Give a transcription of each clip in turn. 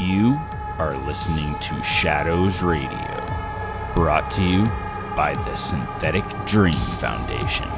You are listening to Shadows Radio, brought to you by the Synthetic Dream Foundation.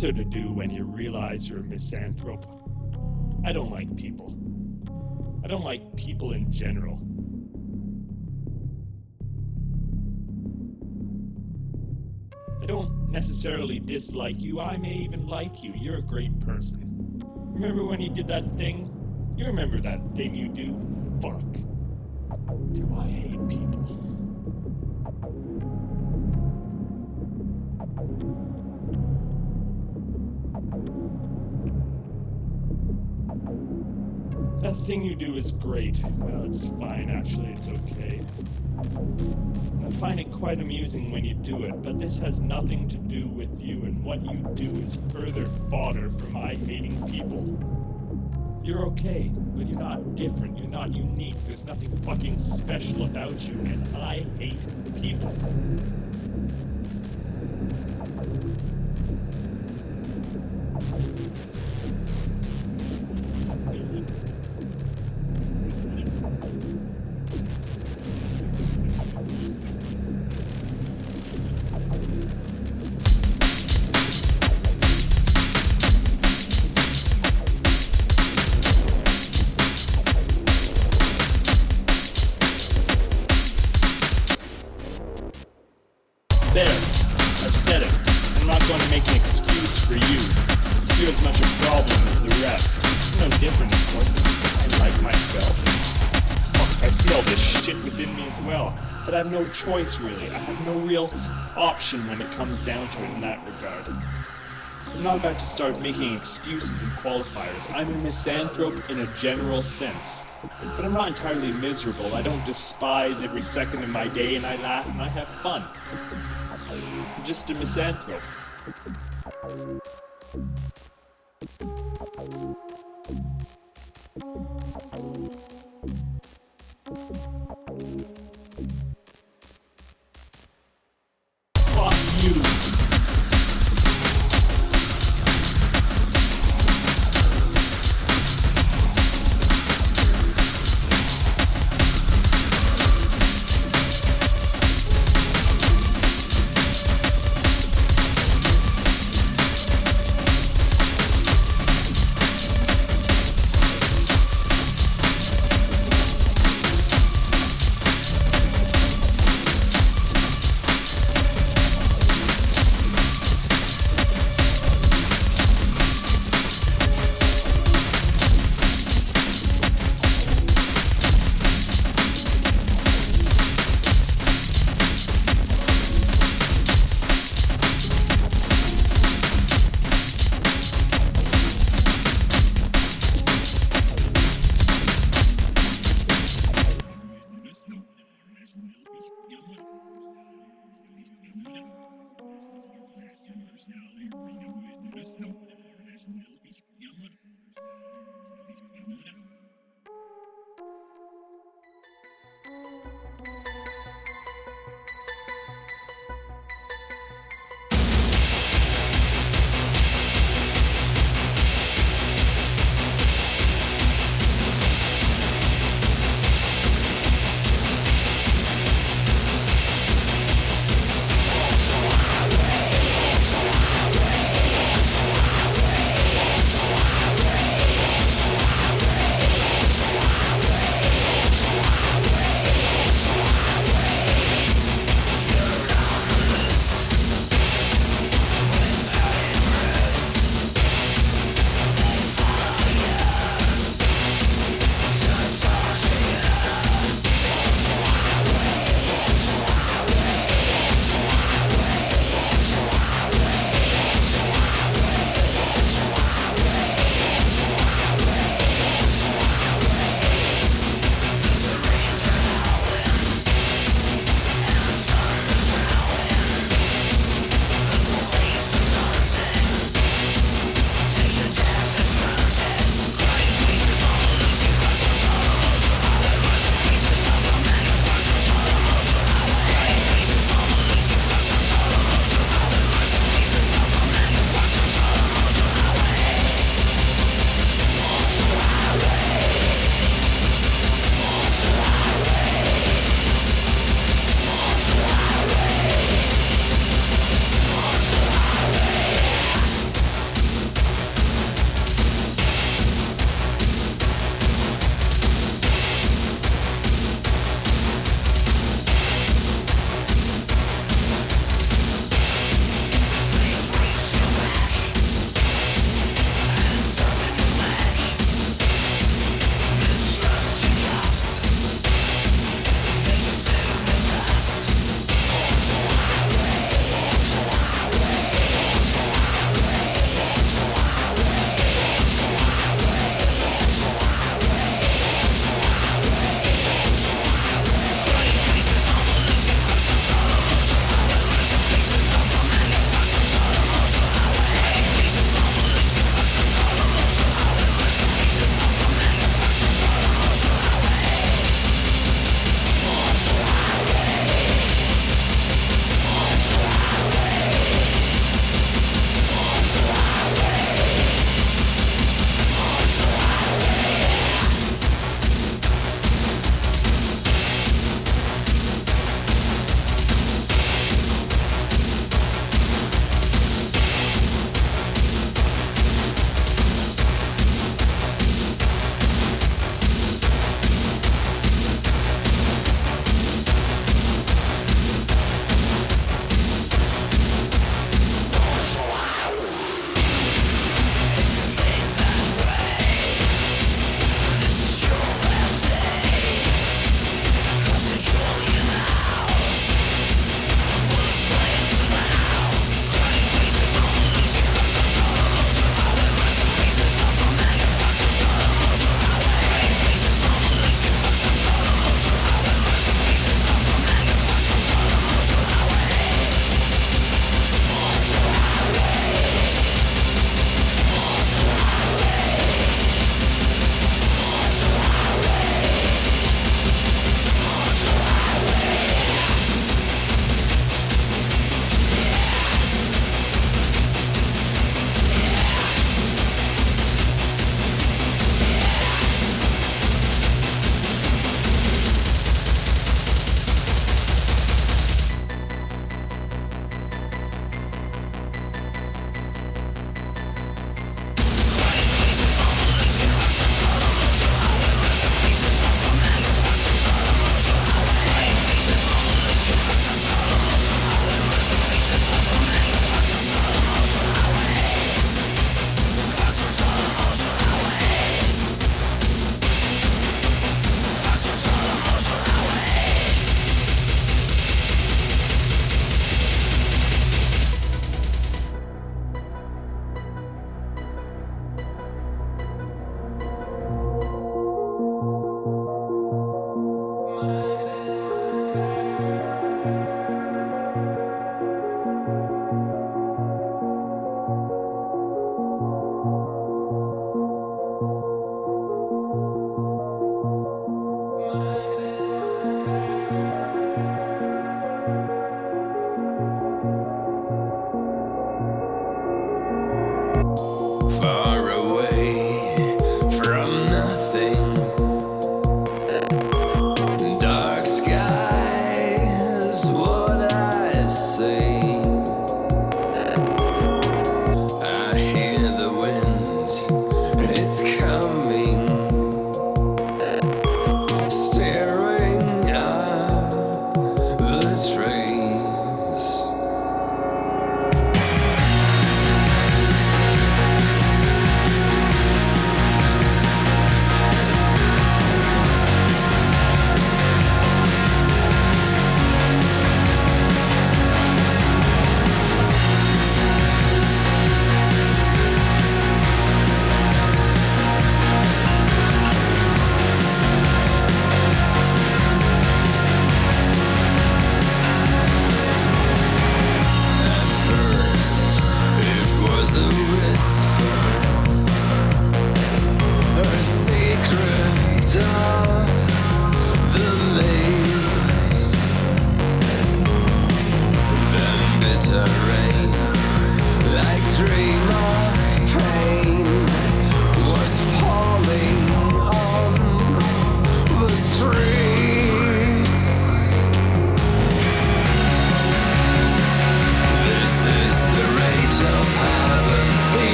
There to do when you realize you're a misanthrope? I don't like people. I don't like people in general. I don't necessarily dislike you. I may even like you. You're a great person. Remember when you did that thing? You remember that thing you do? Fuck. Do I hate people? That thing you do is great. Well, it's fine, actually, it's okay. I find it quite amusing when you do it, but this has nothing to do with you, and what you do is further fodder for my hating people. You're okay, but you're not different, you're not unique, there's nothing fucking special about you, and I hate people. Choice, really. I have no real option when it comes down to it in that regard. I'm not about to start making excuses and qualifiers. I'm a misanthrope in a general sense. But I'm not entirely miserable. I don't despise every second of my day, and I laugh and I have fun. I'm just a misanthrope.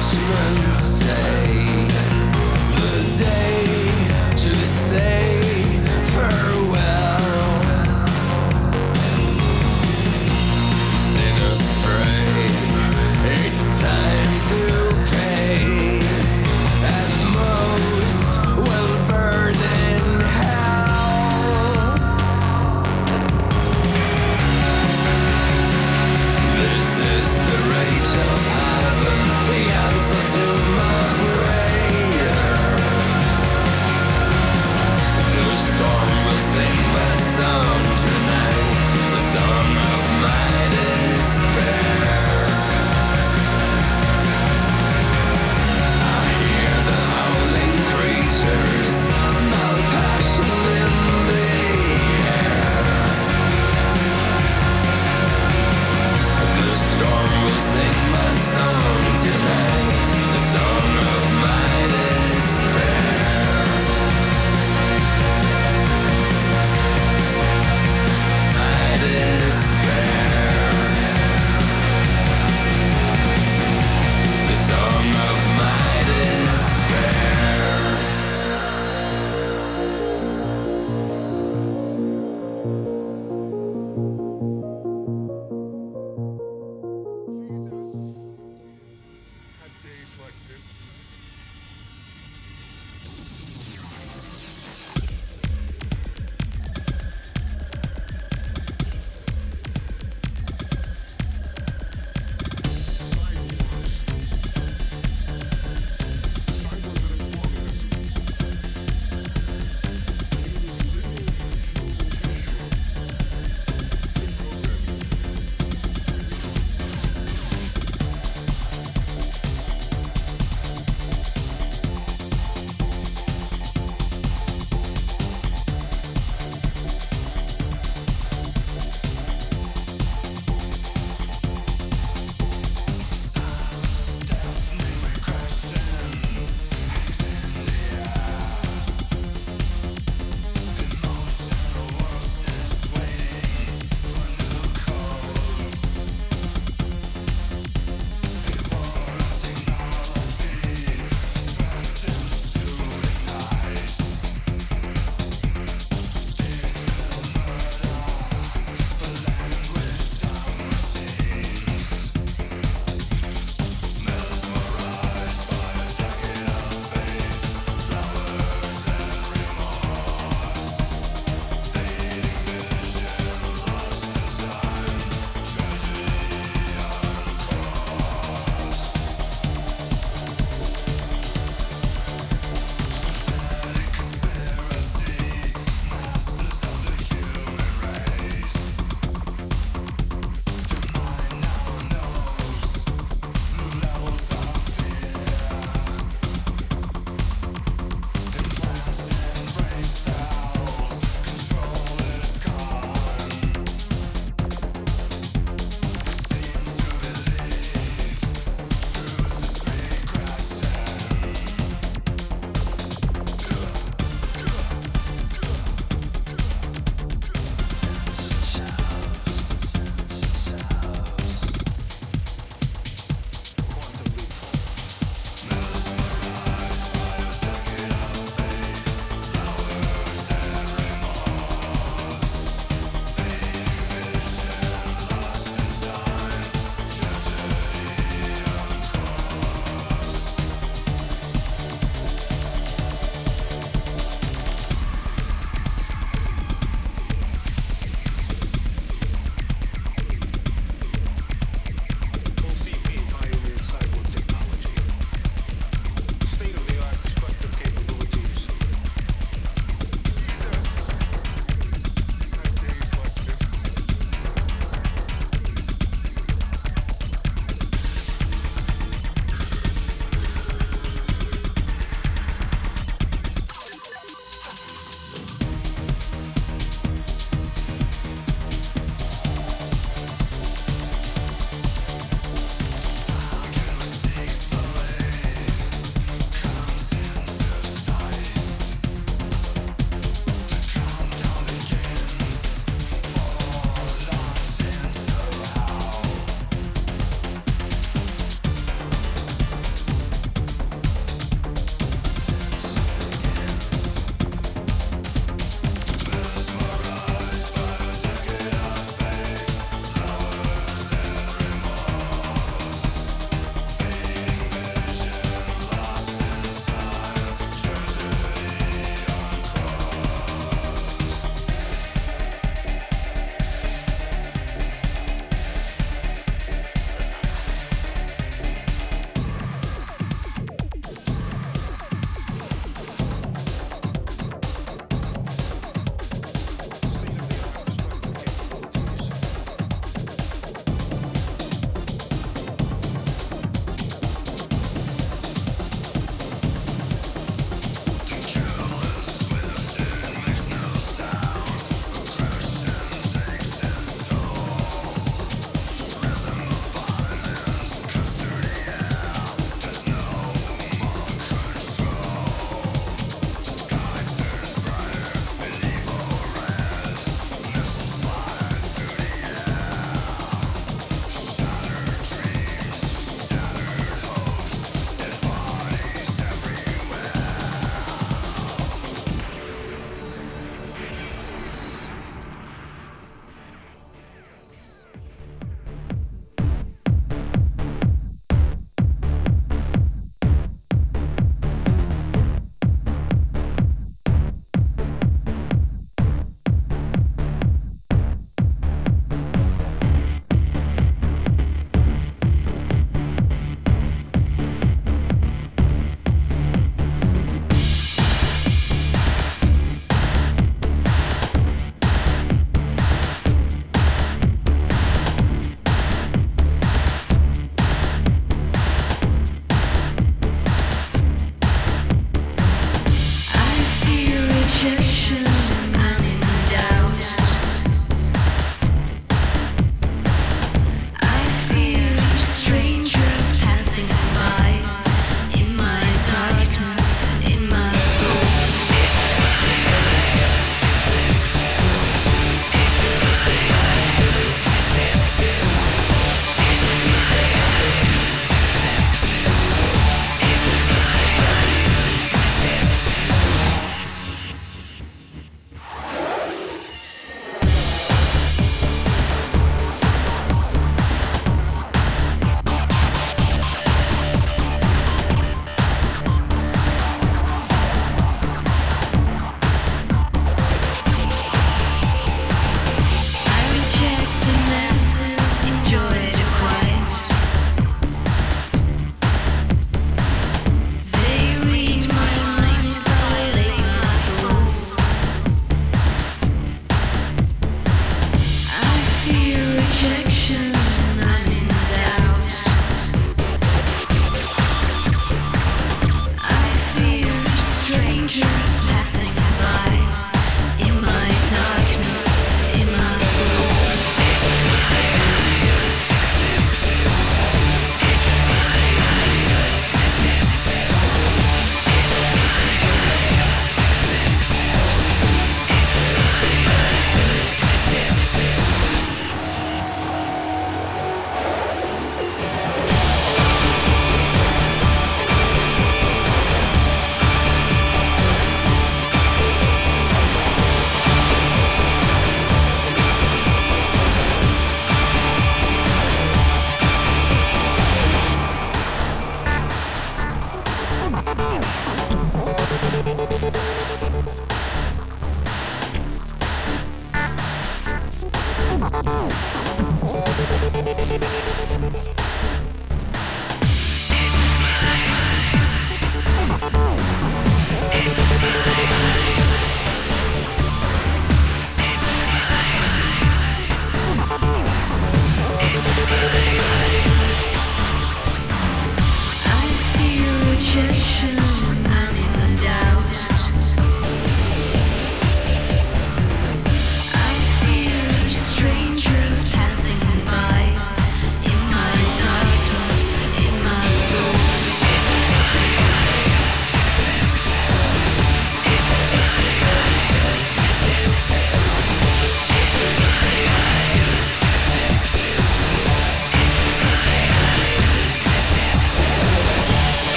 Judgment Day.